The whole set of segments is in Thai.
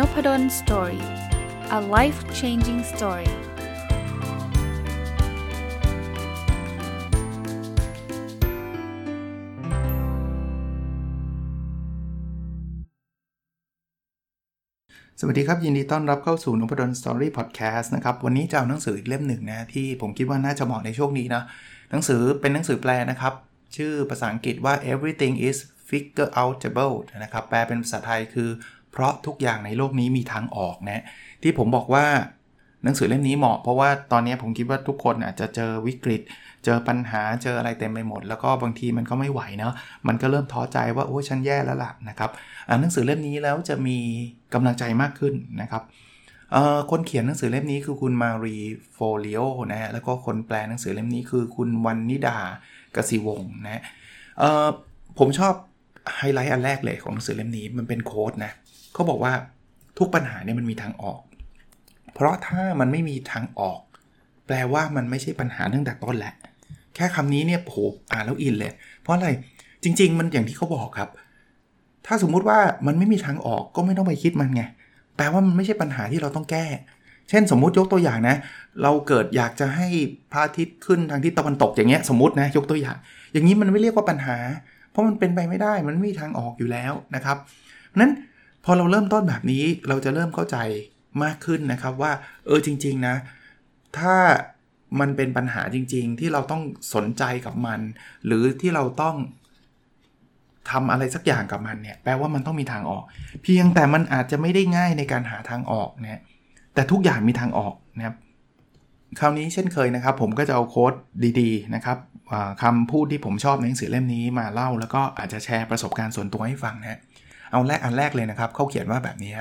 Nopadol's Story a life changing story สวัสดีครับ ยินดีต้อนรับเข้าสู่นพดล Story พอดแคสต์นะครับ วันนี้จะเอาหนังสืออีกเล่มหนึ่งนะ ที่ผมคิดว่าน่าจะเหมาะในช่วงนี้นะ หนังสือเป็นหนังสือแปลนะครับ ชื่อภาษาอังกฤษว่า everything is figureoutable นะครับ แปลเป็นภาษาไทยคือ เพราะทุกอย่างในโลกนี้มีทางออกนะที่ผมบอกว่าหนังสือเล่มนี้เหมาะเพราะว่าตอนนี้ผมคิดว่าทุกคนอาจจะเจอวิกฤต เจอปัญหาเจออะไรเต็มไปหมด แล้วก็บางทีมันก็ไม่ไหวเนาะมันก็เริ่มท้อใจว่าโอ้ฉันแย่แล้วล่ะนะครับอ่านหนังสือเล่มนี้แล้วจะมีกำลังใจมากขึ้นนะครับคนเขียนหนังสือเล่มนี้คือคุณ Marie Forleo นะฮะแล้วก็คนแปลหนังสือเล่มนี้คือคุณวันนิดากสิวงนะผมชอบไฮไลท์อันแรกเลยของหนังสือเล่มนี้มันเป็นโค้ดนะ เขาบอกว่าทุกปัญหาเนี่ยมันมีทางออก เพราะถ้ามันไม่มีทางออก แปลว่ามันไม่ใช่ปัญหาตั้งแต่ต้นแหละ แค่คำนี้เนี่ยโหอ่านแล้วอินเลย เพราะอะไรจริง ๆ มันอย่างที่เขาบอกครับ ถ้าสมมุติว่ามันไม่มีทางออกก็ไม่ต้องไปคิดมันไงแปลว่ามันไม่ใช่ปัญหาที่เราต้องแก้ เช่นสมมุติยกตัวอย่างนะ เราเกิดอยากจะให้พระอาทิตย์ขึ้นทางทิศตะวันตกอย่างเงี้ยสมมตินะยกตัวอย่าง อย่างนี้มันไม่เรียกว่าปัญหา เพราะมันเป็นไปไม่ได้มันไม่มีทางออกอยู่แล้วนะครับนั้น พอเราเริ่มต้นแบบนี้เราจะเริ่มเข้าใจมากขึ้นนะครับว่า เออจริง ๆ นะ ถ้ามันเป็นปัญหาจริง ๆ ที่เราต้องสนใจกับมัน หรือที่เราต้องทำอะไรสักอย่างกับมันเนี่ยแปลว่ามันต้องมีทางออก เพียงแต่มันอาจจะไม่ได้ง่ายในการหาทางออกนะแต่ทุกอย่างมีทางออกนะครับคราวนี้เช่นเคยนะครับ ผมก็จะเอาโค้ดดีๆนะครับคำพูดที่ผมชอบในหนังสือเล่มนี้มาเล่า แล้วก็อาจจะแชร์ประสบการณ์ส่วนตัวให้ฟังนะ เอาแรกอันแรกเลยนะครับเขาเขียนว่าแบบนี้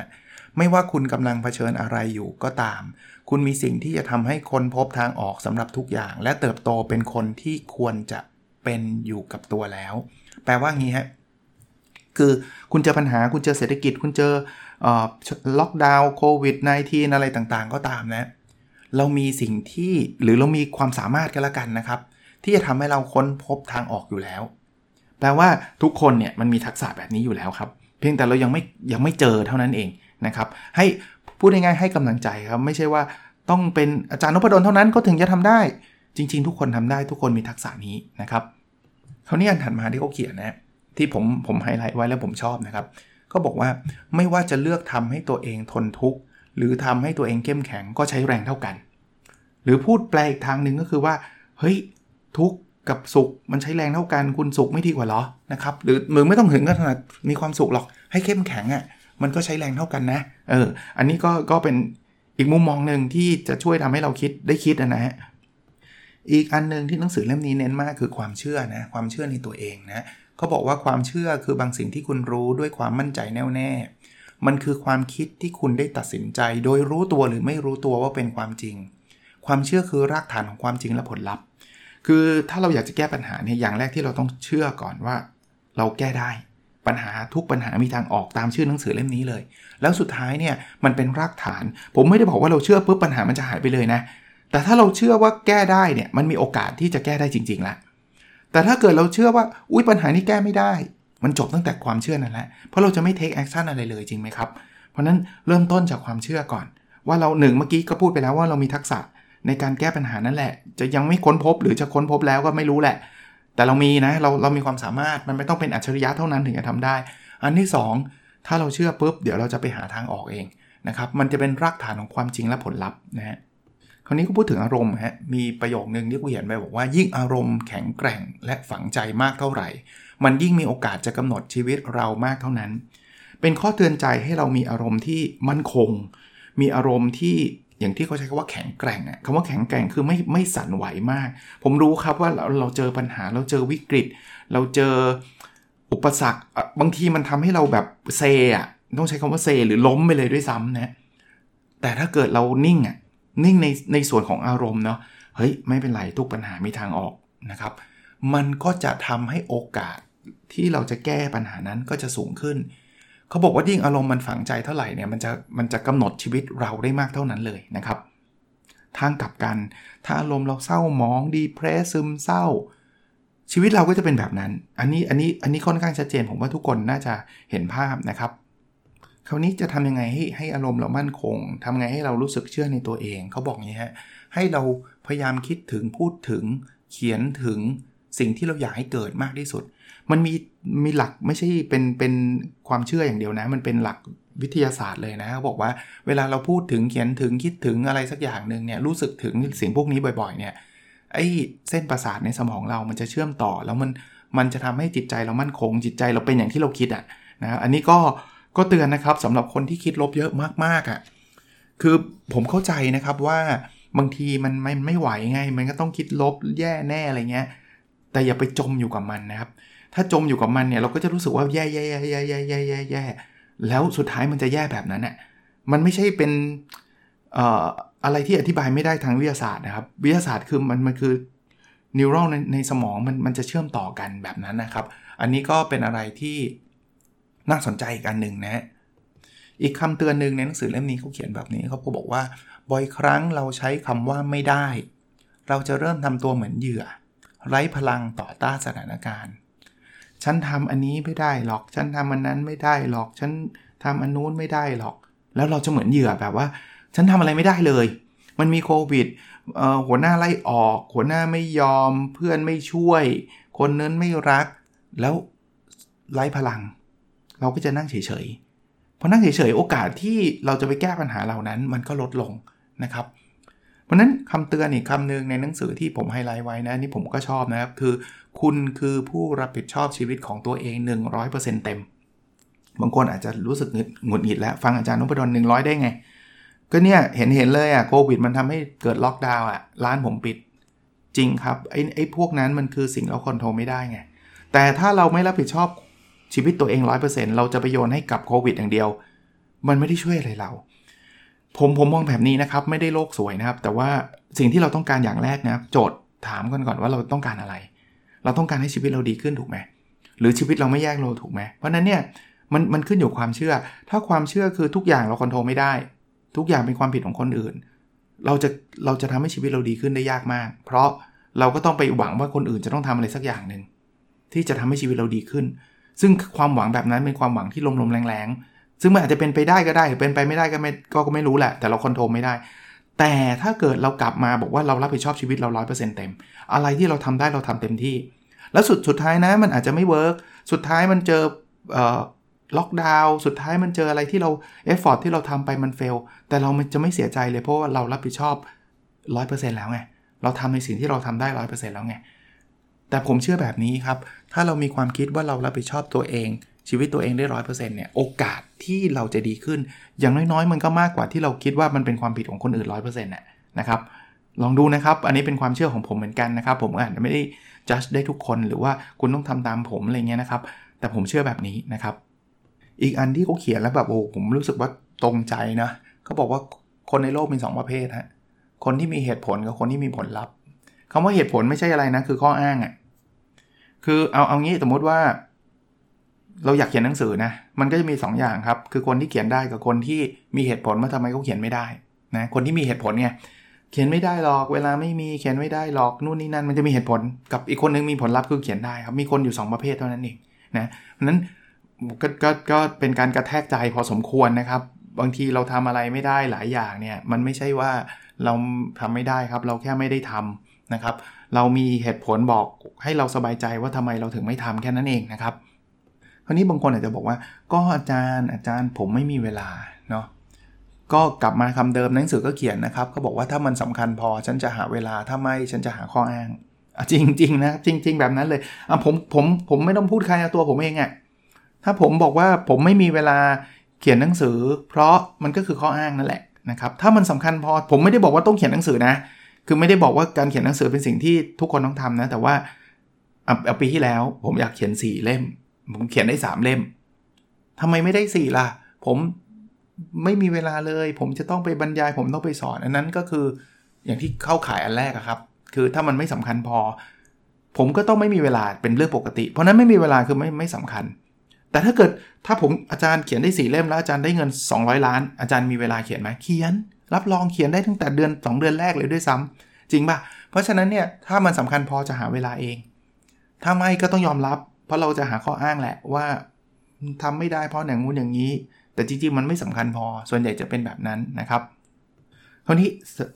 ไม่ว่าคุณกำลังเผชิญอะไรอยู่ก็ตาม คุณมีสิ่งที่จะทำให้คนพบทางออกสำหรับทุกอย่าง และเติบโตเป็นคนที่ควรจะเป็นอยู่กับตัวแล้ว แปลว่างี้ฮะคือคุณเจอปัญหาคุณเจอเศรษฐกิจ คุณเจอล็อกดาวน์โควิด -19 อะไรต่างๆ ก็ตามนะ เรามีสิ่งที่หรือเรามีความสามารถกันละกันนะครับ ที่จะทำให้เราค้นพบทางออกอยู่แล้ว แปลว่าทุกคนเนี่ยมันมีทักษะแบบนี้อยู่แล้วครับ เพียงแต่เรายังไม่ยังไม่เจอเท่านั้นเองนะครับ ให้พูดง่ายๆให้กำลังใจครับไม่ใช่ว่าต้องเป็นอาจารย์นพดลเท่านั้นก็ถึงจะทำได้ จริง ๆ ทุกคนทำได้ทุกคนมีทักษะนี้นะครับเขาวนี่อันถัดมาที่เขาเขียนนะที่ผมผมไฮไลท์ไว้แล้วผมชอบนะครับก็บอกว่าไม่ว่าจะเลือกทำให้ตัวเองทนทุกข์หรือทำให้ตัวเองเข้มแข็งก็ใช้แรงเท่ากัน หรือพูดแปลอีกทางหนึ่งก็คือว่า เฮ้ยทุก กับสุขมันใช้แรงเท่ากันคุณสุขไม่ดีกว่าหรอนะครับหรือมือไม่ต้องถึงขนาดมีความสุขหรอกให้เข้มแข็งอะ่ะมันก็ใช้แรงเท่ากันนะเอออันนี้ก็ก็เป็นอีกมุมมองหนึ่งที่จะช่วยทำให้เราคิดได้คิดนะฮะอีกอันนึงที่หนังสือเล่มนี้เน้นมากคือความเชื่อนะความเชื่อในตัวเองนะเขาบอกว่าความเชื่อคือบางสิ่งที่คุณรู้ด้วยความมั่นใจแน่วแน่ มันคือความคิดที่คุณได้ตัดสินใจ โดยรู้ตัวหรือไม่รู้ตัวว่าเป็นความจริง ความเชื่อคือรากฐานของความจริงและผลลัพธ์ คือถ้าเราอยากจะแก้ปัญหาเนี่ยอย่างแรกที่เราต้องเชื่อก่อนว่า เราแก้ได้ปัญหาทุกปัญหามีทางออกตามชื่อหนังสือเล่มนี้เลย แล้วสุดท้ายเนี่ยมันเป็นรากฐาน ผมไม่ได้บอกว่าเราเชื่อปุ๊บปัญหามันจะหายไปเลยนะ แต่ถ้าเราเชื่อว่าแก้ได้เนี่ยมันมีโอกาสที่จะแก้ได้จริงๆละแต่ถ้าเกิดเราเชื่อว่าอุ้ยปัญหานี้แก้ไม่ได้ มันจบตั้งแต่ความเชื่อนั่นแหละเพราะเราจะไม่ take action อะไรเลยจริงไหมครับ เพราะนั้นเริ่มต้นจากความเชื่อก่อน ว่าเราหนึ่งเมื่อกี้ก็พูดไปแล้วว่าเรามีทักษะ ในการแก้ปัญหานั่นแหละ จะยังไม่ค้นพบหรือจะค้นพบแล้วก็ไม่รู้แหละ แต่เรามีนะเราเรามีความสามารถมันไม่ต้องเป็นอัจฉริยะเท่านั้นถึงจะทำได้ อันที่ 2 ถ้าเราเชื่อปุ๊บเดี๋ยวเราจะไปหาทางออกเองนะครับมันจะเป็นรากฐานของความจริงและผลลัพธ์นะฮะคราวนี้ก็พูดถึงอารมณ์ฮะมีประโยคนึงที่กูเห็นไปบอกว่ายิ่งอารมณ์แข็งแกร่งและฝังใจมากเท่าไหร่ มันยิ่งมีโอกาสจะกำหนดชีวิตเรามากเท่านั้น เป็นข้อเตือนใจให้เรามีอารมณ์ที่มั่นคง มีอารมณ์ที่ อย่างที่เขาใช้คำว่าแข็งแกร่งอะคำว่าแข็งแกร่งคือไม่ไม่สั่นไหวมาก ผมรู้ครับว่าเราเราเจอปัญหาเราเจอวิกฤต เราเจออุปสรรคบางทีมันทำให้เราแบบเซอะต้องใช้คำว่าเซหรือล้มไปเลยด้วยซ้ำนะแต่ถ้าเกิดเรานิ่งอะนิ่งในในส่วนของอารมณ์เนาะเฮ้ยไม่เป็นไรทุกปัญหามีทางออกนะครับ มันก็จะทำให้โอกาสที่เราจะแก้ปัญหานั้นก็จะสูงขึ้น เขาบอกว่ายิ่งอารมณ์มันฝังใจเท่าไหร่เนี่ยมันจะมันจะกำหนดชีวิตเราได้มากเท่านั้นเลยนะครับ ทางกลับกัน ถ้าอารมณ์เราเศร้าหมองดีเพรสซึมเศร้า ชีวิตเราก็จะเป็นแบบนั้น อันนี้อันนี้อันนี้ค่อนข้างชัดเจนผมว่าทุกคนน่าจะเห็นภาพนะครับ คราวนี้จะทำยังไงให้ให้อารมณ์เรามั่นคงทำไงให้เรารู้สึกเชื่อในตัวเอง เขาบอกอย่างนี้ฮะให้เราพยายามคิดถึงพูดถึงเขียนถึงสิ่งที่เราอยากให้เกิดมากที่สุด มันมีมีหลักไม่ใช่เป็นเป็นความเชื่ออย่างเดียวนะ มันเป็นหลักวิทยาศาสตร์เลยนะเขาบอกว่าเวลาเราพูดถึงเขียนถึงคิดถึงอะไรสักอย่างหนึ่งเนี่ยรู้สึกถึงสิ่งพวกนี้บ่อยๆ เนี่ยไอ้เส้นประสาทในสมองเรามันจะเชื่อมต่อ แล้วมันมันจะทำให้จิตใจเรามั่นคง จิตใจเราเป็นอย่างที่เราคิดอะนะอันนี้ก็ก็เตือนนะครับสำหรับคนที่คิดลบเยอะมากๆอะคือผมเข้าใจนะครับว่าบางทีมันไม่ไม่ไหวไง มันก็ต้องคิดลบแย่แน่อะไรเงี้ยแต่อย่าไปจมอยู่กับมันนะครับ ถ้าจมอยู่กับมันเนี่ยเราก็จะรู้สึกว่าแย่แย่แย่แย่แย่แย่แย่แย่แล้วสุดท้ายมันจะแย่แบบนั้นอะมันไม่ใช่เป็นเอ่ออะไรที่อธิบายไม่ได้ทางวิทยาศาสตร์นะครับ วิทยาศาสตร์คือมันมันคือนิวรอนในในสมองมันมันจะเชื่อมต่อกันแบบนั้นนะครับ อันนี้ก็เป็นอะไรที่น่าสนใจอีกอันหนึ่งนะ อีกคำเตือนหนึ่งในหนังสือเล่มนี้เขาเขียนแบบนี้เขาก็บอกว่าบ่อยครั้งเราใช้คำว่าไม่ได้ เราจะเริ่มทำตัวเหมือนเหยื่อ ไร้พลังต่อต้านสถานการณ์ ฉันทำอันนี้ไม่ได้หรอก ฉันทำอันนั้นไม่ได้หรอก ฉันทำอันนู้นไม่ได้หรอก แล้วเราจะเหมือนเหยื่อแบบว่า ฉันทำอะไรไม่ได้เลย มันมีโควิดหัวหน้าไล่ออก หัวหน้าไม่ยอม เพื่อนไม่ช่วย คนนั้นไม่รัก แล้วไร้พลัง เราก็จะนั่งเฉยๆพอนั่งเฉยๆโอกาสที่เราจะไปแก้ปัญหาเหล่านั้น มันก็ลดลงนะครับ เพราะนั้นคำเตือนอีกคำหนึ่งในหนังสือที่ผมไฮไลท์ไว้นะนี่ผมก็ชอบนะครับ คือ คุณคือผู้รับผิดชอบชีวิตของตัวเอง 100%เต็ม บางคนอาจจะรู้สึกหงุดหงิดแล้ว ฟังอาจารย์นพดล100 ได้ไง ก็เนี่ยเห็นเห็นเลยอะ่ะโควิดมันทำให้เกิดล็อกดาวน์อะร้านผมปิดจริงครับไอ้ไอ้พวกนั้นมันคือสิ่งเราคอนโทรลไม่ได้ไงแต่ถ้าเราไม่รับผิดชอบชีวิตตัวเอง 100%เราจะไปโยนให้กับโควิดอย่างเดียว มันไม่ได้ช่วยอะไรเรา ผมผมมองแบบนี้นะครับ ไม่ได้โลกสวยนะครับ แต่ว่าสิ่งที่เราต้องการอย่างแรกนะโจทย์ถามกันก่อนว่าเราต้องการอะไร เราต้องการให้ชีวิตเราดีขึ้นถูกไหมหรือชีวิตเราไม่แยกโลถูกไหมเพราะนั้นเนี่ยมันมันขึ้นอยู่ความเชื่อ ถ้าความเชื่อคือทุกอย่างเราควบคุมไม่ได้ ทุกอย่างเป็นความผิดของคนอื่น เราจะเราจะทำให้ชีวิตเราดีขึ้นได้ยากมาก เพราะเราก็ต้องไปหวังว่าคนอื่นจะต้องทำอะไรสักอย่างหนึ่งที่จะทำให้ชีวิตเราดีขึ้น ซึ่งความหวังแบบนั้นเป็นความหวังที่ลมๆแรงๆ ซึ่งมันอาจจะเป็นไปได้ก็ได้เป็นไปไม่ได้ก็ไม่ก็ไม่รู้แหละ แต่เราคอนโทรลไม่ได้ แต่ถ้าเกิดเรากลับมาบอกว่าเรารับผิดชอบชีวิตเราร้อยเปอร์เซ็นต์เต็ม อะไรที่เราทำได้เราทำเต็มที่ แล้วสุดสุดท้ายนะมันอาจจะไม่ work สุดท้ายมันเจอล็อกดาวน์สุดท้ายมันเจออะไรที่เรา effort ที่เราทำไปมัน fail แต่เราจะไม่เสียใจเลยเพราะว่าเรารับผิดชอบ 100%แล้วไงเราทำในสิ่งที่เราทำได้ 100%แล้วไงแต่ผมเชื่อแบบนี้ครับ ถ้าเรามีความคิดว่าเรารับผิดชอบตัวเองชีวิตตัวเองได้ร้อยเปอร์เซ็นต์เนี่ยโอกาสที่เราจะดีขึ้น อย่างน้อยๆ มันก็มากกว่าที่เราคิดว่ามันเป็นความผิดของคนอื่นร้อยเปอร์เซ็นต์น่ะครับลองดูนะครับ อันนี้เป็นความเชื่อของผมเหมือนกันนะครับ ผมอาจจะไม่ได้จัดได้ทุกคนหรือว่าคุณต้องทำตามผมอะไรเงี้ยนะครับ แต่ผมเชื่อแบบนี้นะครับ อีกอันที่เขาเขียนแล้วแบบโอ้ผมรู้สึกว่าตรงใจนะเขาบอกว่าคนในโลกมี 2 ประเภทฮะคนที่มีเหตุผลกับคนที่มีผลลัพธ์คำว่าเหตุผลไม่ใช่อะไรนะ คือข้ออ้างอะ่ะคือเอาเอางี้สมมติว่า เราอยากเขียนหนังสือนะ มันก็จะมี2ออย่างครับ คือคนที่เขียนได้กับคนที่มีเหตุผลว่าทำไมเขาเขียนไม่ได้นะ คนที่มีเหตุผลเนี่ยเขียนไม่ได้หรอก เวลาไม่มีเขียนไม่ได้หรอกนู่นนี่นั่นมันจะมีเหตุผล กับอีกคนนึงมีผลลัพธ์คือเขียนได้ครับ มีคนอยู่ 2 ประเภทเท่านั้นเองนะเพราะนั้นก็ก็ก็เป็นการกระแทกใจพอสมควรนะครับ บางทีเราทำอะไรไม่ได้หลายอย่างเนี่ย มันไม่ใช่ว่าเราทำไม่ได้ครับ เราแค่ไม่ได้ทำนะครับ เรามีเหตุผลบอกให้เราสบายใจว่าทำไมเราถึงไม่ทำแค่นั้นเองนะครับ ราวนี้บางคนอาจจะบอกว่า ก็อาจารย์อาจารย์ผมไม่มีเวลาเนาะก็กลับมาคำเดิมหนังสือก็เขียนนะครับก็บอกว่าถ้ามันสำคัญพอฉันจะหาเวลาถ้าไม่ฉันจะหาข้ออ้างอจริงนะจริง ๆ แบบนั้นเลยอะผมผมผมไม่ต้องพูดใครตัวผมเองอะ่ะถ้าผมบอกว่าผมไม่มีเวลาเขียนหนังสือ เพราะมันก็คือข้ออ้างนั่นแหละนะครับถ้ามันสำคัญพอผมไม่ได้บอกว่าต้องเขียนหนังสือนะ คือไม่ได้บอกว่าการเขียนหนังสือเป็นสิ่งที่ทุกคนต้องทำนะ แต่ว่าเอาปีที่แล้วผมอยากเขียนสี่เล่ม ผมเขียนได้สามเล่มทำไมไม่ได้สี่ล่ะ ผมไม่มีเวลาเลย ผมจะต้องไปบรรยาย ผมต้องไปสอน อันนั้นก็คืออย่างที่เข้าขายอันแรกครับ คือถ้ามันไม่สำคัญพอ ผมก็ต้องไม่มีเวลาเป็นเรื่องปกติ เพราะนั้นไม่มีเวลาคือไม่ไม่สำคัญ แต่ถ้าเกิดถ้าผมอาจารย์เขียนได้สี่เล่มแล้วอาจารย์ได้เงิน 200 ล้าน อาจารย์มีเวลาเขียนไหมเขียน รับรองเขียนได้ตั้งแต่เดือน 2 เดือนแรกเลยด้วยซ้ำจริงปะเพราะฉะนั้นเนี่ยถ้ามันสำคัญพอจะหาเวลาเองถ้าไม่ก็ต้องยอมรับ เพราะเราจะหาข้ออ้างแหละว่าทำไม่ได้เพราะอย่างงู้นอย่างนี้ แต่จริงๆมันไม่สำคัญพอ ส่วนใหญ่จะเป็นแบบนั้นนะครับคราวนี้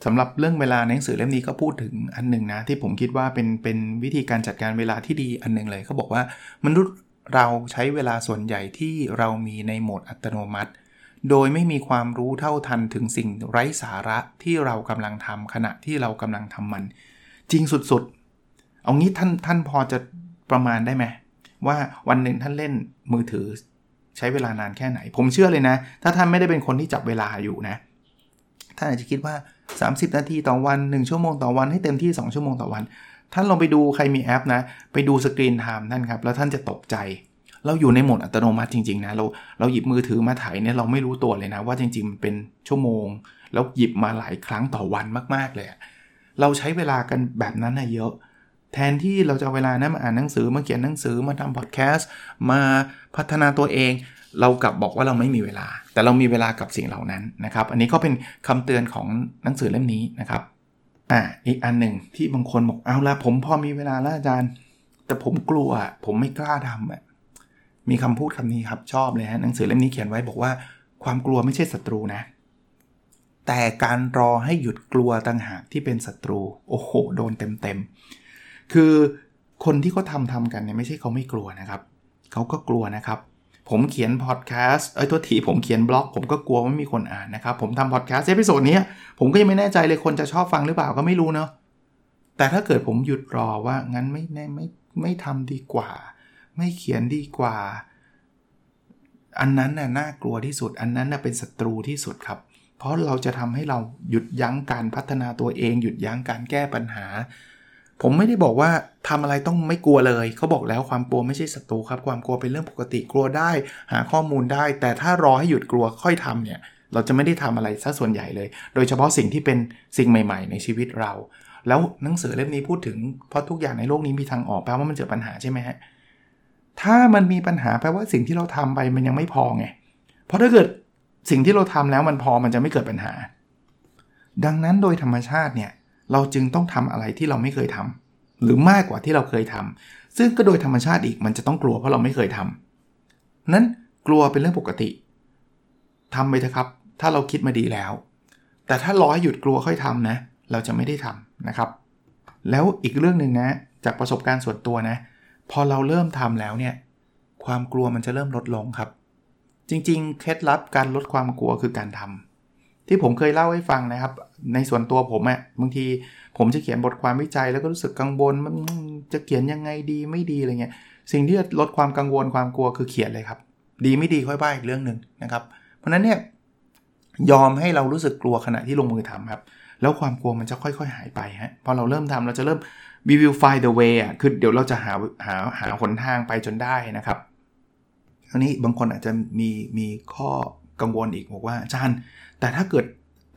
สำหรับเรื่องเวลาในหนังสือเล่มนี้ก็พูดถึงอันหนึ่งนะที่ผมคิดว่าเป็นเป็นวิธีการจัดการเวลาที่ดีอันหนึ่งเลยเขาบอกว่ามนุษย์เราใช้เวลาส่วนใหญ่ที่เรามีในโหมดอัตโนมัติ โดยไม่มีความรู้เท่าทันถึงสิ่งไร้สาระที่เรากำลังทำขณะที่เรากำลังทำมัน จริงสุดๆ เอางี้ท่านท่านพอจะประมาณได้ไหม ว่าวันหนึ่งท่านเล่นมือถือใช้เวลานานแค่ไหน ผมเชื่อเลยนะ ถ้าท่านไม่ได้เป็นคนที่จับเวลาอยู่นะท่านอาจจะคิดว่า 30 นาทีต่อวัน 1 ชั่วโมงต่อวันให้เต็มที่ 2 ชั่วโมงต่อวัน ท่านลองไปดูใครมีแอปนะ ไปดูสกรีนไทม์ท่านครับ แล้วท่านจะตกใจ เราอยู่ในโหมดอัตโนมัติจริงๆนะ เราเราหยิบมือถือมาถ่ายเนี่ยเราไม่รู้ตัวเลยนะ ว่าจริงๆมันเป็นชั่วโมง แล้วหยิบมาหลายครั้งต่อวันมากๆเลย เราใช้เวลากันแบบนั้นนะเยอะ แทนที่เราจะเวลานะมาอ่านหนังสือมาเขียนหนังสือมาทำพอดแคสต์มาพัฒนาตัวเอง เรากลับบอกว่าเราไม่มีเวลา แต่เรามีเวลากับสิ่งเหล่านั้นนะครับ อันนี้ก็เป็นคำเตือนของหนังสือเล่มนี้นะครับอ่าอีกอันหนึ่งที่บางคนบอกเอาละผมพอมีเวลาแล้วอาจารย์ แต่ผมกลัวผมไม่กล้าทำอะมีคำพูดคำนี้ครับชอบเลยฮะหนังสือเล่มนี้เขียนไว้บอกว่า ความกลัวไม่ใช่ศัตรูนะ แต่การรอให้หยุดกลัวต่างหากที่เป็นศัตรู โอ้โห โดนเต็มๆ คือคนที่เขาทำทำกันเนี่ยไม่ใช่เขาไม่กลัวนะครับ เขาก็กลัวนะครับ ผมเขียนพอดแคสต์ เอ้ย ตัวทีผมเขียนบล็อก ผมก็กลัวว่าไม่มีคนอ่านนะครับ ผมทำพอดแคสต์ episode นี้ผมก็ยังไม่แน่ใจเลยคนจะชอบฟังหรือเปล่าก็ไม่รู้เนาะ แต่ถ้าเกิดผมหยุดรอว่างั้นไม่ไม่ไม่ไม่ทำดีกว่า ไม่เขียนดีกว่า อันนั้นน่ะน่ากลัวที่สุด อันนั้นน่ะเป็นศัตรูที่สุดครับ เพราะเราจะทำให้เราหยุดยั้งการพัฒนาตัวเอง หยุดยั้งการแก้ปัญหา ผมไม่ได้บอกว่าทำอะไรต้องไม่กลัวเลย เขาบอกแล้วความกลัวไม่ใช่ศัตรูครับ ความกลัวเป็นเรื่องปกติกลัวได้ หาข้อมูลได้ แต่ถ้ารอให้หยุดกลัวค่อยทำเนี่ย เราจะไม่ได้ทำอะไรซะส่วนใหญ่เลย โดยเฉพาะสิ่งที่เป็นสิ่งใหม่ ๆ ในชีวิตเรา แล้วหนังสือเล่มนี้พูดถึงเพราะทุกอย่างในโลกนี้มีทางออกแปลว่ามันเจอปัญหาใช่ไหมฮะถ้ามันมีปัญหาแปลว่าสิ่งที่เราทำไปมันยังไม่พอไงเพราะถ้าเกิดสิ่งที่เราทำแล้วมันพอมันจะไม่เกิดปัญหา ดังนั้นโดยธรรมชาติเนี่ย เราจึงต้องทำอะไรที่เราไม่เคยทำหรือมากกว่าที่เราเคยทำซึ่งก็โดยธรรมชาติอีกมันจะต้องกลัวเพราะเราไม่เคยทำนั้นกลัวเป็นเรื่องปกติทำไปเถอะครับ ถ้าเราคิดมาดีแล้ว แต่ถ้ารอให้หยุดกลัวค่อยทำนะ เราจะไม่ได้ทำนะครับ แล้วอีกเรื่องหนึ่งนะ จากประสบการณ์ส่วนตัวนะ พอเราเริ่มทำแล้วเนี่ย ความกลัวมันจะเริ่มลดลงครับ จริงๆ เคล็ดลับการลดความกลัวคือการทำที่ผมเคยเล่าให้ฟังนะครับ ในส่วนตัวผมอะ่ะบางทีผมจะเขียนบทความวิจัยแล้วก็รู้สึกกังวลมันจะเขียนยังไงดีไม่ดีอะไรเงี้ยสิ่งที่จะลดความกังวลความกลัวคือเขียนเลยครับ ดีไม่ดีค่อยบ้าอีกเรื่องหนึ่งนะครับ เพราะนั้นเนี่ยยอมให้เรารู้สึกกลัวขณะที่ลงมือทำครับ แล้วความกลัวมันจะค่อย ๆ หายไปฮะพอเราเริ่มทำเราจะเริ่ม we will find the way อะคือเดี๋ยวเราจะหาหาหาหนทางไปจนได้นะครับทีนี้บางคนอาจจะมีมีข้อกังวลอีกบอกว่าอาจารย์ แต่ถ้าเกิด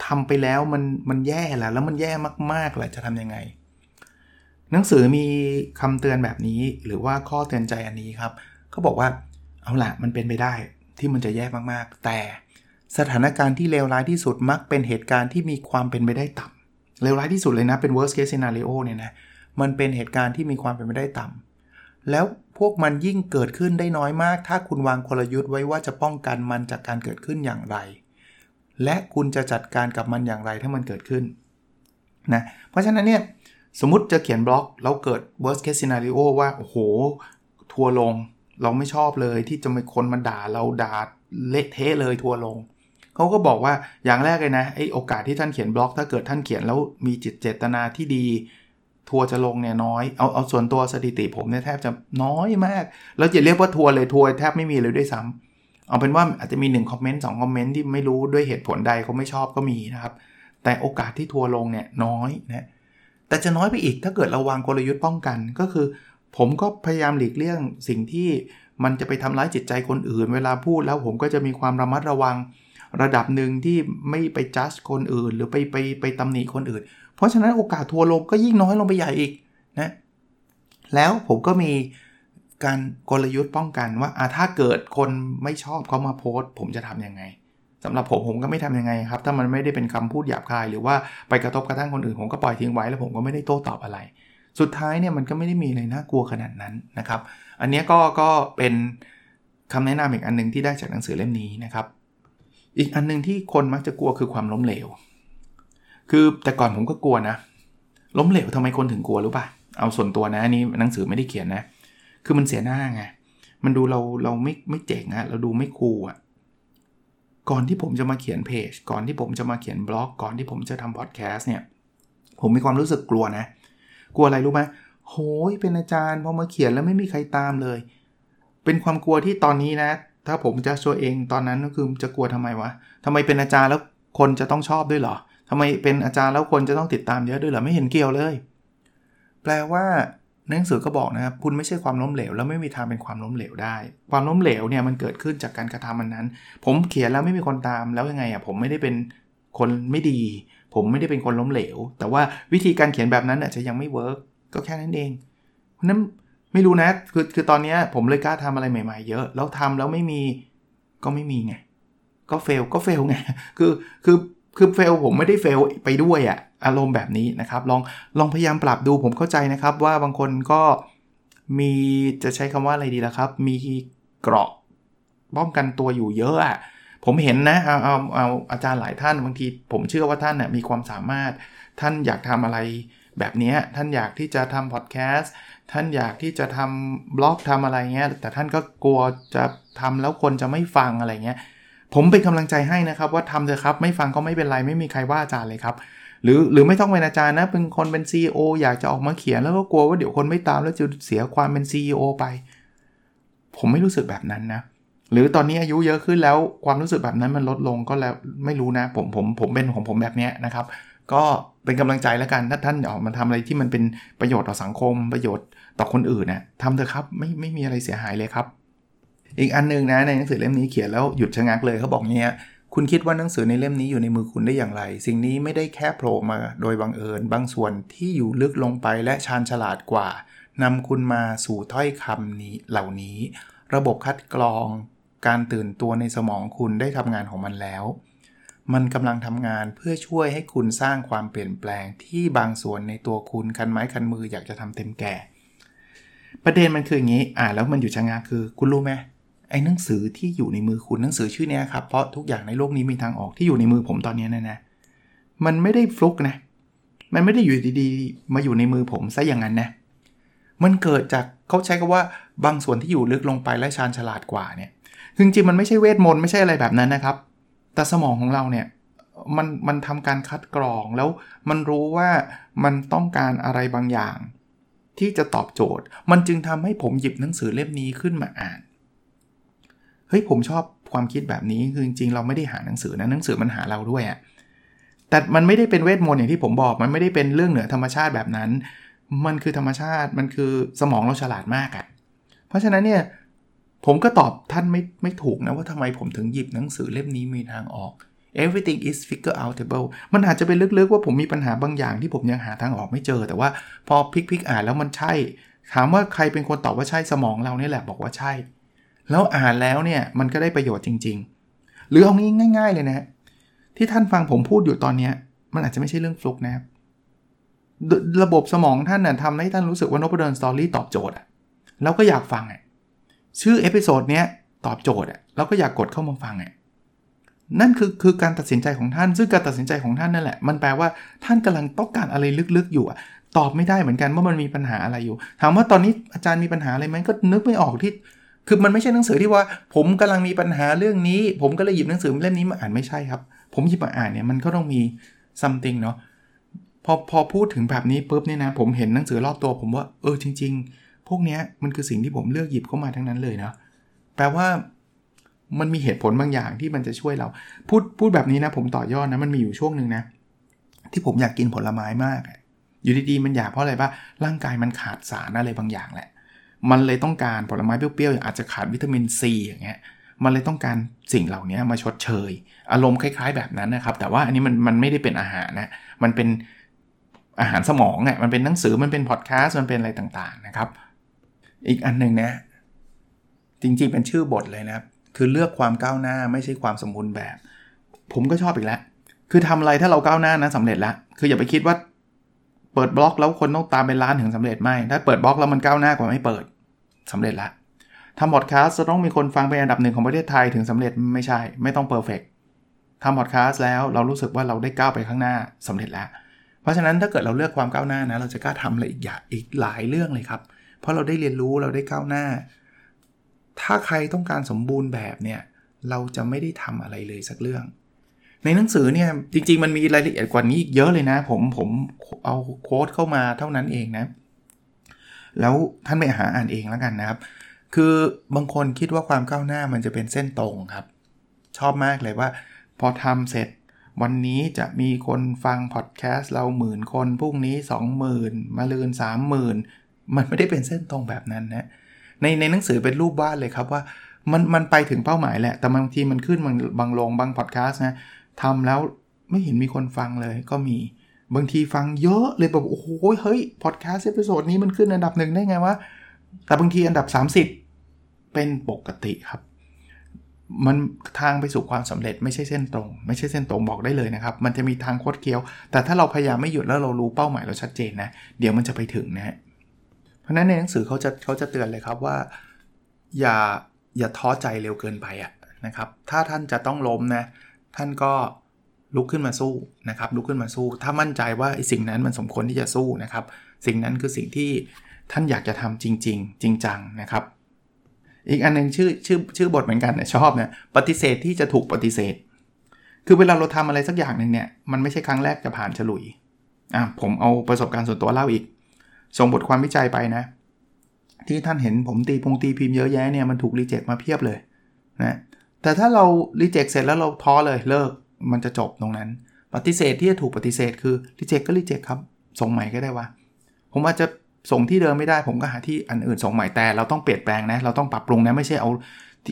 ทำไปแล้วมันมันแย่แหละแล้วมันแย่มากๆแหละจะทำยังไง หนังสือมีคำเตือนแบบนี้หรือว่าข้อเตือนใจอันนี้ครับเขาบอกว่าเอาละมันเป็นไปได้ที่มันจะแย่มากๆ แต่สถานการณ์ที่เลวร้ายที่สุดมักเป็นเหตุการณ์ที่มีความเป็นไปได้ต่ำเลวร้ายที่สุดเลยนะเป็น worst case scenario เนี่ยนะมันเป็นเหตุการณ์ที่มีความเป็นไปได้ต่ำแล้วพวกมันยิ่งเกิดขึ้นได้น้อยมาก ถ้าคุณวางกลยุทธ์ไว้ว่าจะป้องกันมันจากการเกิดขึ้นอย่างไร และคุณจะจัดการกับมันอย่างไรถ้ามันเกิดขึ้นนะเพราะฉะนั้นเนี่ยสมมติจะเขียนบล็อกแล้วเกิด worst case scenario ว่า โอ้โห ทัวลงเราไม่ชอบเลยที่จะมีคนมาด่าเราด่าเละเทะเลยทัวลง เขาก็บอกว่าอย่างแรกเลยนะไอโอกาสที่ท่านเขียนบล็อก ถ้าเกิดท่านเขียนแล้วมีจิตเจตนาที่ดี ทัวจะลงเนี่ยน้อยเอาเอาส่วนตัวสถิติผมเนี่ยแทบจะน้อยมาก แล้วจะเรียกว่าทัวเลยทัวแทบไม่มีเลยด้วยซ้ำ เอาเป็นว่าอาจจะมี1คอมเมนต์สคอมเมนต์ที่ไม่รู้ด้วยเหตุผลใดเขาไม่ชอบก็มีนะครับ แต่โอกาสที่ทัวลงเนี่ยน้อยนะแต่จะน้อยไปอีกถ้าเกิดเราวางกลยุทธ์ป้องกันก็คือ ผมก็พยายามหลีกเลี่ยงสิ่งที่มันจะไปทำร้ายจิตใจคนอื่น เวลาพูดแล้วผมก็จะมีความระมัดระวังระดับหนึ่งที่ไม่ไปจัดคนอื่น หรือไปไปไปตำหนิคนอื่น เพราะฉะนั้นโอกาสทัวลงก็ยิ่งน้อยลงไปใหญ่อีกนะแล้วผมก็มี การกลยุทธ์ป้องกันว่าถ้าเกิดคนไม่ชอบเขามาโพสต์ ผมจะทํำยังไงสำหรับผมผมก็ไม่ทํำยังไงครับ ถ้ามันไม่ได้เป็นคำพูดหยาบคาย หรือว่าไปกระทบกระทั่งคนอื่นผมก็ปล่อยทิ้งไว้แล้วผมก็ไม่ได้โต้ตอบอะไร สุดท้ายเนี่ยมันก็ไม่ได้มีอะไรน่ากลัวขนาดนั้นนะครับ อันนี้ก็ก็เป็นคำแนะนำอีกอันนึงที่ได้จากหนังสือเล่มนี้นะครับ อีกอันนึงที่คนมักจะกลัวคือความล้มเหลว คือแต่ก่อนผมก็กลัวนะ ล้มเหลวทำไมคนถึงกลัวรู้ป่ะเอาส่วนตัวนะอันนี้หนังสือไม่ได้เขียนนะ คือมันเสียหน้าไง มันดูเราเราไม่ไม่เจ๋งอะเราดูไม่คูลอะก่อนที่ผมจะมาเขียนเพจ ก่อนที่ผมจะมาเขียนบล็อก ก่อนที่ผมจะทำพอดแคสต์เนี่ย ผมมีความรู้สึกกลัวนะ กลัวอะไรรู้ไหมโหยเป็นอาจารย์พอมาเขียนแล้วไม่มีใครตามเลย เป็นความกลัวที่ตอนนี้นะ ถ้าผมจะชัวเองตอนนั้นก็คือจะกลัวทำไมวะทำไมเป็นอาจารย์แล้วคนจะต้องชอบด้วยเหรอทำไมเป็นอาจารย์แล้วคนจะต้องติดตามเยอะด้วยเหรอ ไม่เห็นเกี่ยวเลย แปลว่า หนังสือก็บอกนะครับคุณไม่ใช่ความล้มเหลว แล้วไม่มีทางเป็นความล้มเหลวได้ ความล้มเหลวเนี่ยมันเกิดขึ้นจากการกระทำมันนั้น ผมเขียนแล้วไม่มีคนตามแล้วยังไงอะผมไม่ได้เป็นคนไม่ดี ผมไม่ได้เป็นคนล้มเหลว แต่ว่าวิธีการเขียนแบบนั้นอาจจะยังไม่ work ก็แค่นั้นเองเพราะนั้นไม่รู้นะคือคือตอนนี้ผมเลยกล้าทำอะไรใหม่ๆเยอะ แล้วทำแล้วไม่มีก็ไม่มีไงก็ fail ก็ fail ไงคือคือคือ fail ผมไม่ได้ fail ไปด้วยอะ อารมณ์แบบนี้นะครับ ลองลองพยายามปรับดูผมเข้าใจนะครับ ว่าบางคนก็มีจะใช้คำว่าอะไรดีล่ะครับ มีเกราะป้องกันตัวอยู่เยอะอะผมเห็นนะเอาเอาเอาอาจารย์หลายท่านบางทีผมเชื่อว่าท่านน่ยมีความสามารถ ท่านอยากทำอะไรแบบนี้ท่านอยากที่จะทำพอดแคสต์ท่านอยากที่จะทำบล็อกทำอะไรเงี้ยแต่ท่านก็กลัวจะทำแล้วคนจะไม่ฟังอะไรเงี้ยผมเป็นกำลังใจให้นะครับว่าทำเถอะครับไม่ฟังก็ไม่เป็นไรไม่มีใครว่าอาจารย์เลยครับ หรือหรือไม่ต้องเป็นอาจารย์นะเป็นคนเป็น CEO อยากจะออกมาเขียนแล้วก็กลัวว่าเดี๋ยวคนไม่ตามแล้วจะเสียความเป็น CEO ไป ผมไม่รู้สึกแบบนั้นนะ หรือตอนนี้อายุเยอะขึ้นแล้วความรู้สึกแบบนั้นมันลดลงก็แล้วไม่รู้นะ ผมผมผมเป็นของผมแบบนี้นะครับ ก็เป็นกำลังใจแล้วกันถ้าท่านออกมาทำอะไรที่มันเป็นประโยชน์ต่อสังคม ประโยชน์ต่อคนอื่นนะทำเถอะครับไม่ไม่มีอะไรเสียหายเลยครับ อีกอันนึงนะในหนังสือเล่มนี้เขียนแล้วหยุดชะงักเลยเขาบอกเนี้ย คุณคิดว่าหนังสือในเล่มนี้อยู่ในมือคุณได้อย่างไร สิ่งนี้ไม่ได้แค่โผล่มาโดยบังเอิญ บางส่วนที่อยู่ลึกลงไปและชาญฉลาดกว่านำคุณมาสู่ถ้อยคำนี้เหล่านี้ ระบบคัดกรอง การตื่นตัวในสมองคุณได้ทำงานของมันแล้ว มันกำลังทำงานเพื่อช่วยให้คุณสร้างความเปลี่ยนแปลงที่บางส่วนในตัวคุณคันไม้คันมืออยากจะทำเต็มแก่ ประเด็นมันคืออย่างนี้อ่าแล้วมันอยู่ชะงักคือ คุณรู้ไหม ไอ้หนังสือที่อยู่ในมือคุณหนังสือชื่อนี้ครับเพราะทุกอย่างในโลกนี้มีทางออกที่อยู่ในมือผมตอนนี้นะนะมันไม่ได้ฟลุกนะ มันไม่ได้อยู่ดีๆ มาอยู่ในมือผมซะอย่างนั้นนะ มันเกิดจากเขาใช้คำว่าบางส่วนที่อยู่ลึกลงไปและชาญฉลาดกว่าเนี่ยจริงๆมันไม่ใช่เวทมนต์ไม่ใช่อะไรแบบนั้นนะครับ แต่สมองของเราเนี่ยมันมันทำการคัดกรองแล้วมันรู้ว่ามันต้องการอะไรบางอย่าง ที่จะตอบโจทย์ มันจึงทำให้ผมหยิบหนังสือเล่มนี้ขึ้นมาอ่าน ฮ้ยผมชอบความคิดแบบนี้คือจริงๆเราไม่ได้หาหนังสือนะหนังสือมันหาเราด้วยอะแต่มันไม่ได้เป็นเวทมนต์อย่างที่ผมบอก มันไม่ได้เป็นเรื่องเหนือธรรมชาติแบบนั้น มันคือธรรมชาติมันคือสมองเราฉลาดมากอะเพราะฉะนั้นเนี่ยผมก็ตอบท่านไม่ไม่ถูกนะว่าทำไมผมถึงหยิบหนังสือเล่มนี้มีทางออก everything is figure outable มันอาจจะเป็นลึกๆว่าผมมีปัญหาบางอย่างที่ผมยังหาทางออกไม่เจอ แต่ว่าพอพลิกๆอ่านแล้วมันใช่ ถามว่าใครเป็นคนตอบว่าใช่สมองเราเนี่ยแหละบอกว่าใช่ แล้วอ่านแล้วเนี่ยมันก็ได้ประโยชน์จริง ๆ หรือเอางี้ง่าย ๆ เลยนะ ที่ท่านฟังผมพูดอยู่ตอนนี้มันอาจจะไม่ใช่เรื่องฟลุกนะครับ ระบบสมองท่านน่ะทำให้ท่านรู้สึกว่านพดล Story ตอบโจทย์อะแล้วก็อยากฟังอะชื่อ episode เนี้ยตอบโจทย์อะแล้วก็อยากกดเข้ามาฟังอะนั่นคือคือการตัดสินใจของท่าน ซึ่งการตัดสินใจของท่านนั่นแหละ มันแปลว่าท่านกำลังต้องการอะไรลึกๆ อยู่ตอบไม่ได้เหมือนกันว่ามันมีปัญหาอะไรอยู่ ถามว่าตอนนี้อาจารย์มีปัญหาอะไรไหมก็นึกไม่ออกที่ คือมันไม่ใช่หนังสือที่ว่า ผมกำลังมีปัญหาเรื่องนี้ ผมก็เลยหยิบหนังสือเล่มนี้มาอ่านไม่ใช่ครับ ผมหยิบมาอ่านเนี่ยมันก็ต้องมี something เนาะพอพอพูดถึงแบบนี้ปุ๊บเนี่ยนะผมเห็นหนังสือรอบตัว ผมว่าเออจริง ๆ พวกนี้มันคือสิ่งที่ผมเลือกหยิบเข้ามาทั้งนั้นเลยนะแปลว่ามันมีเหตุผลบางอย่างที่มันจะช่วยเรา พูดพูดแบบนี้นะ ผมต่อยอดนะมันมีอยู่ช่วงหนึ่งนะ ที่ผมอยากกินผลไม้มาก อยู่ดีๆมันอยากเพราะอะไรปะร่างกายมันขาดสารอะไรบางอย่างแหละ มันเลยต้องการผลไม้เปรี้ยวๆอย่างอาจจะขาดวิตามินซีอย่างเงี้ยมันเลยต้องการสิ่งเหล่านี้มาชดเชย อารมณ์คล้าย ๆ แบบนั้นนะครับ แต่ว่าอันนี้มันมันไม่ได้เป็นอาหารนะมันเป็นอาหารสมองอะมันเป็นหนังสือมันเป็นพอดแคสต์มันเป็นอะไรต่างๆนะครับ อีกอันหนึ่งนะ จริงๆเป็นชื่อบทเลยนะครับ คือเลือกความก้าวหน้าไม่ใช่ความสมบูรณ์แบบ ผมก็ชอบอีกแล้ว คือทำอะไรถ้าเราก้าวหน้านะสำเร็จแล้วคืออย่าไปคิดว่า เปิดบล็อกแล้วคนต้องตามเป็นล้านถึงสำเร็จไม่ ถ้าเปิดบล็อกแล้วมันก้าวหน้ากว่าไม่เปิดสำเร็จละทำพอดแคสต์จะต้องมีคนฟังเป็นอันดับหนึ่งของประเทศไทยถึงสำเร็จไม่ใช่ ไม่ต้องเพอร์เฟกทำพอดแคสต์แล้วเรารู้สึกว่าเราได้ก้าวไปข้างหน้าสำเร็จแล้ว เพราะฉะนั้นถ้าเกิดเราเลือกความก้าวหน้านะเราจะกล้าทำอะไรอีกอย่างอีกหลายเรื่องเลยครับ เพราะเราได้เรียนรู้เราได้ก้าวหน้า ถ้าใครต้องการสมบูรณ์แบบเนี่ยเราจะไม่ได้ทำอะไรเลยสักเรื่อง ในหนังสือเนี่ยจริง ๆ มันมีรายละเอียดกว่านี้อีกเยอะเลยนะ ผมผมเอาโค้ดเข้ามาเท่านั้นเองนะ แล้วท่านไปหาอ่านเองแล้วกันนะครับ คือบางคนคิดว่าความก้าวหน้ามันจะเป็นเส้นตรงครับ ชอบมากเลยว่า พอทำเสร็จวันนี้จะมีคนฟังพอดแคสต์เราหมื่นคนพรุ่งนี้ 20,000 มาลืน 30,000 มันไม่ได้เป็นเส้นตรงแบบนั้นนะในในหนังสือเป็นรูปวาดเลยครับว่ามันมันไปถึงเป้าหมายแหละ แต่บางทีมันขึ้นบ้างบางลงบ้างพอดแคสต์นะ ทำแล้วไม่เห็นมีคนฟังเลยก็มี บางทีฟังเยอะเลยแบบโอ้โหเฮ้ยพอดแคสต์ episode นี้มันขึ้นอันดับหนึ่งได้ไงวะ แต่บางทีอันดับ 30 เป็นปกติครับ มันทางไปสู่ความสำเร็จไม่ใช่เส้นตรง ไม่ใช่เส้นตรงบอกได้เลยนะครับ มันจะมีทางคดเคี้ยว แต่ถ้าเราพยายามไม่หยุดแล้วเรารู้เป้าหมายเราชัดเจนนะเดี๋ยวมันจะไปถึงนะเพราะนั้นในหนังสือเขาจะเขาจะเตือนเลยครับว่า อย่าอย่าท้อใจเร็วเกินไปอะนะครับ ถ้าท่านจะต้องล้มนะ ท่านก็ลุกขึ้นมาสู้นะครับลุกขึ้นมาสู้ ถ้ามั่นใจว่าสิ่งนั้นมันสมควรที่จะสู้นะครับ สิ่งนั้นคือสิ่งที่ท่านอยากจะทำจริง ๆ จริงจังนะครับ อีกอันนึงชื่อชื่อชื่อบทเหมือนกันนะชอบนะปฏิเสธที่จะถูกปฏิเสธ คือเวลาเราทำอะไรสักอย่างหนึ่งเนี่ยมันไม่ใช่ครั้งแรกจะผ่านฉลุยอะผมเอาประสบการณ์ส่วนตัวเล่าอีก ส่งบทความวิจัยไปนะ ที่ท่านเห็นผมตีพงตีพิมพ์เยอะแยะเนี่ยมันถูกรีเจ็คมาเพียบเลยนะ แต่ถ้าเรารีเจ็คเสร็จแล้วเราท้อเลยเลิกมันจะจบตรงนั้น ปฏิเสธที่จะถูกปฏิเสธคือรีเจ็คก็รีเจ็คครับ ส่งใหม่ก็ได้วะผมอาจจะส่งที่เดิมไม่ได้ ผมก็หาที่อันอื่นส่งใหม่แต่เราต้องเปลี่ยนแปลงนะ เราต้องปรับปรุงนะ ไม่ใช่เอา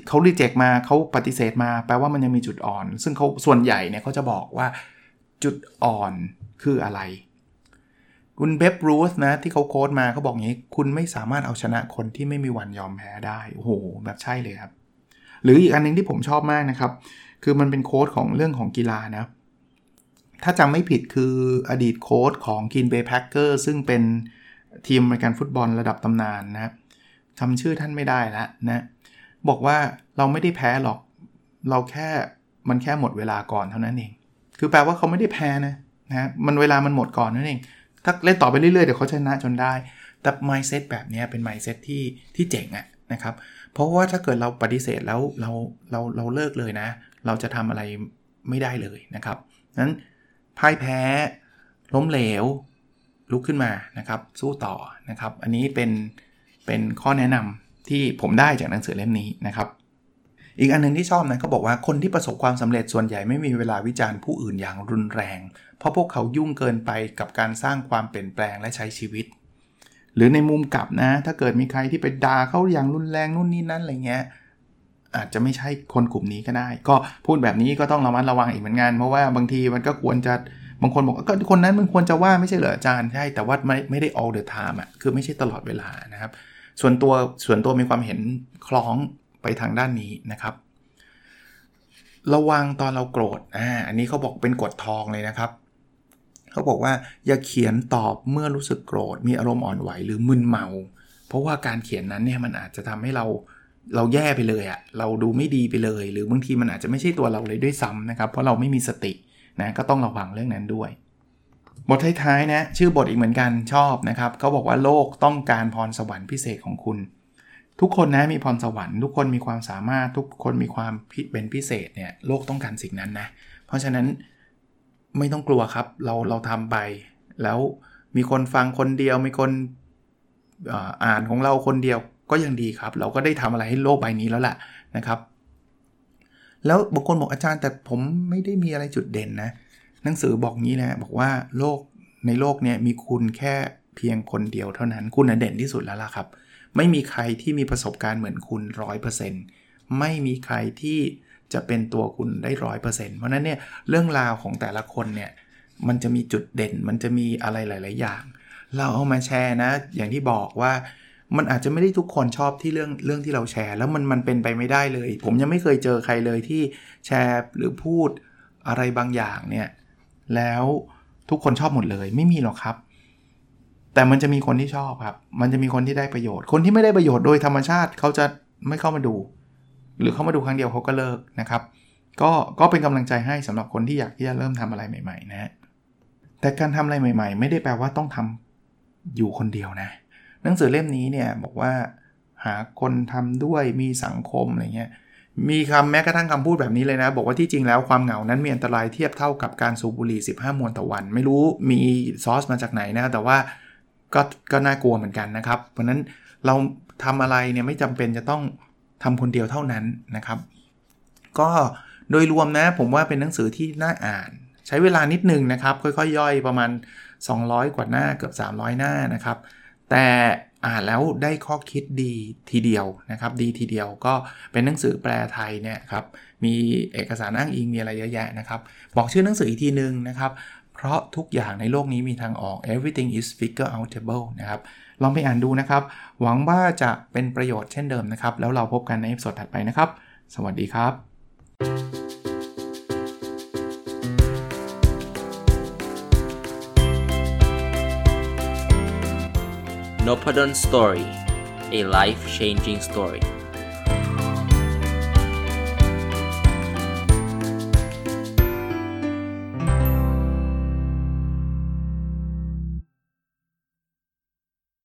เขารีเจ็คมาเขาปฏิเสธมา แปลว่ามันยังมีจุดอ่อน ซึ่งเขาส่วนใหญ่เนี่ยเขาจะบอกว่าจุดอ่อนคืออะไร คุณเบบรูสนะที่เขาโค้ดมาเขาบอกอย่างนี้ คุณไม่สามารถเอาชนะคนที่ไม่มีวันยอมแพ้ได้โอ้โหแบบใช่เลยครับ หรืออีกอันนึงที่ผมชอบมากนะครับ คือมันเป็นโค้ดของเรื่องของกีฬานะถ้าจำไม่ผิดคืออดีตโค้ดของกินเบย์แพ็คเกอร์ซึ่งเป็นทีมอเมริกันฟุตบอลระดับตำนานนะจำชื่อท่านไม่ได้ล้วนะบอกว่าเราไม่ได้แพ้หรอก เราแค่มันแค่หมดเวลาก่อนเท่านั้นเอง คือแปลว่าเขาไม่ได้แพ้นะนะมันเวลามันหมดก่อนนั่นเอง ถ้าเล่นต่อไปเรื่อยๆ เดี๋ยวเขาชนะจนได้ แต่ mindset แบบนี้เป็น mindset ที่ที่เจ๋งอะนะครับ เพราะว่าถ้าเกิดเราปฏิเสธแล้วเราเราเราเลิกเลยนะ เราจะทำอะไรไม่ได้เลยนะครับนั้นพ่ายแพ้ล้มเหลว ลุกขึ้นมานะครับ สู้ต่อนะครับ อันนี้เป็นเป็นข้อแนะนำที่ผมได้จากหนังสือเล่มนี้นะครับ อีกอันนึงที่ชอบนะเขาบอกว่าคนที่ประสบความสำเร็จส่วนใหญ่ไม่มีเวลาวิจารณ์ผู้อื่นอย่างรุนแรง เพราะพวกเขายุ่งเกินไปกับการสร้างความเปลี่ยนแปลงและใช้ชีวิต หรือในมุมกลับนะ ถ้าเกิดมีใครที่ไปด่าเขาอย่างรุนแรงนู่นนี่นั่นอะไรเงี้ยอาจจะไม่ใช่คนกลุ่มนี้ก็ได้ ก็พูดแบบนี้ก็ต้องระมัดระวังอีกเหมือนกัน เพราะว่าบางทีมันก็ควรจะบางคนบอกก็คนนั้นมันควรจะว่าไม่ใช่เหรออาจารย์ใช่แต่ว่าไม่ไม่ได้ all the time อะคือไม่ใช่ตลอดเวลานะครับ ส่วนตัวส่วนตัวมีความเห็นคล้องไปทางด้านนี้นะครับ ระวังตอนเราโกรธอ่าอันนี้เขาบอกเป็นกฎทองเลยนะครับ เขาบอกว่าอย่าเขียนตอบเมื่อรู้สึกโกรธ มีอารมณ์อ่อนไหวหรือมึนเมา เพราะว่าการเขียนนั้นเนี่ยมันอาจจะทำให้เราเราแย่ไปเลยอะเราดูไม่ดีไปเลย หรือบางทีมันอาจจะไม่ใช่ตัวเราเลยด้วยซ้ำนะครับ เพราะเราไม่มีสตินะก็ต้องระวังเรื่องนั้นด้วย บทท้ายๆนะชื่อบทอีกเหมือนกันชอบนะครับเขาบอกว่าโลกต้องการพรสวรรค์พิเศษของคุณ ทุกคนนะมีพรสวรรค์ทุกคนมีความสามารถทุกคนมีความเป็นพิเศษเนี่ยโลกต้องการสิ่งนั้นนะเพราะฉะนั้น ไม่ต้องกลัวครับ เราเราทำไป แล้วมีคนฟังคนเดียว มีคนอ่านของเราคนเดียวก็ยังดีครับ เราก็ได้ทำอะไรให้โลกใบนี้แล้วแหละนะครับ แล้วบางคนบอกอาจารย์แต่ผมไม่ได้มีอะไรจุดเด่นนะ หนังสือบอกงี้นะบอกว่าโลกในโลกนี้มีคุณแค่เพียงคนเดียวเท่านั้นคุณเด่นที่สุดแล้วล่ะครับ ไม่มีใครที่มีประสบการณ์เหมือนคุณ 100%ไม่มีใครที่ จะเป็นตัวคุณได้ร้อยเปอร์เซ็นต์เพราะนั้นเนี่ยเรื่องราวของแต่ละคนเนี่ยมันจะมีจุดเด่นมันจะมีอะไรหลาย ๆ อย่าง เราเอามาแชร์นะ อย่างที่บอกว่ามันอาจจะไม่ได้ทุกคนชอบที่เรื่องเรื่องที่เราแชร์ แล้วมันมันเป็นไปไม่ได้เลย ผมยังไม่เคยเจอใครเลยที่แชร์หรือพูดอะไรบางอย่างเนี่ยแล้วทุกคนชอบหมดเลยไม่มีหรอกครับ แต่มันจะมีคนที่ชอบครับ มันจะมีคนที่ได้ประโยชน์ คนที่ไม่ได้ประโยชน์โดยธรรมชาติเขาจะไม่เข้ามาดู หรือเข้ามาดูครั้งเดียวเขาก็เลิกนะครับ ก็ก็เป็นกำลังใจให้สำหรับคนที่อยากที่จะเริ่มทำอะไรใหม่ๆนะแต่การทำอะไรใหม่ ๆ ไม่ได้แปลว่าต้องทำอยู่คนเดียวนะ หนังสือเล่มนี้เนี่ยบอกว่าหาคนทำด้วยมีสังคมอะไรเงี้ยมีคำแม้กระทั่งคำพูดแบบนี้เลยนะ บอกว่าที่จริงแล้วความเหงานั้นมีอันตรายเทียบเท่ากับการสูบบุหรี่ 15 มวนต่อวัน ไม่รู้มีซอสมาจากไหนนะ แต่ว่าก็ก็น่ากลัวเหมือนกันนะครับ เพราะนั้นเราทำอะไรเนี่ยไม่จำเป็นจะต้อง ทำคนเดียวเท่านั้นนะครับ ก็โดยรวมนะผมว่าเป็นหนังสือที่น่าอ่าน ใช้เวลานิดนึงนะครับ ค่อยๆย่อยประมาณ 200 กว่าหน้าเกือบ 300 หน้านะครับ แต่อ่านแล้วได้ข้อคิดดีทีเดียวนะครับ ดีทีเดียวก็เป็นหนังสือแปลไทยเนี่ยครับมีเอกสารอ้างอิงมีอะไรเยอะแยะนะครับ บอกชื่อหนังสืออีกทีนึงนะครับ เพราะทุกอย่างในโลกนี้มีทางออก everything is figure outable นะครับ ลองไปอ่านดูนะครับ หวังว่าจะเป็นประโยชน์เช่นเดิมนะครับ แล้วเราพบกันในสดถัดไปนะครับ สวัสดีครับ n o p a d o n Story a life changing story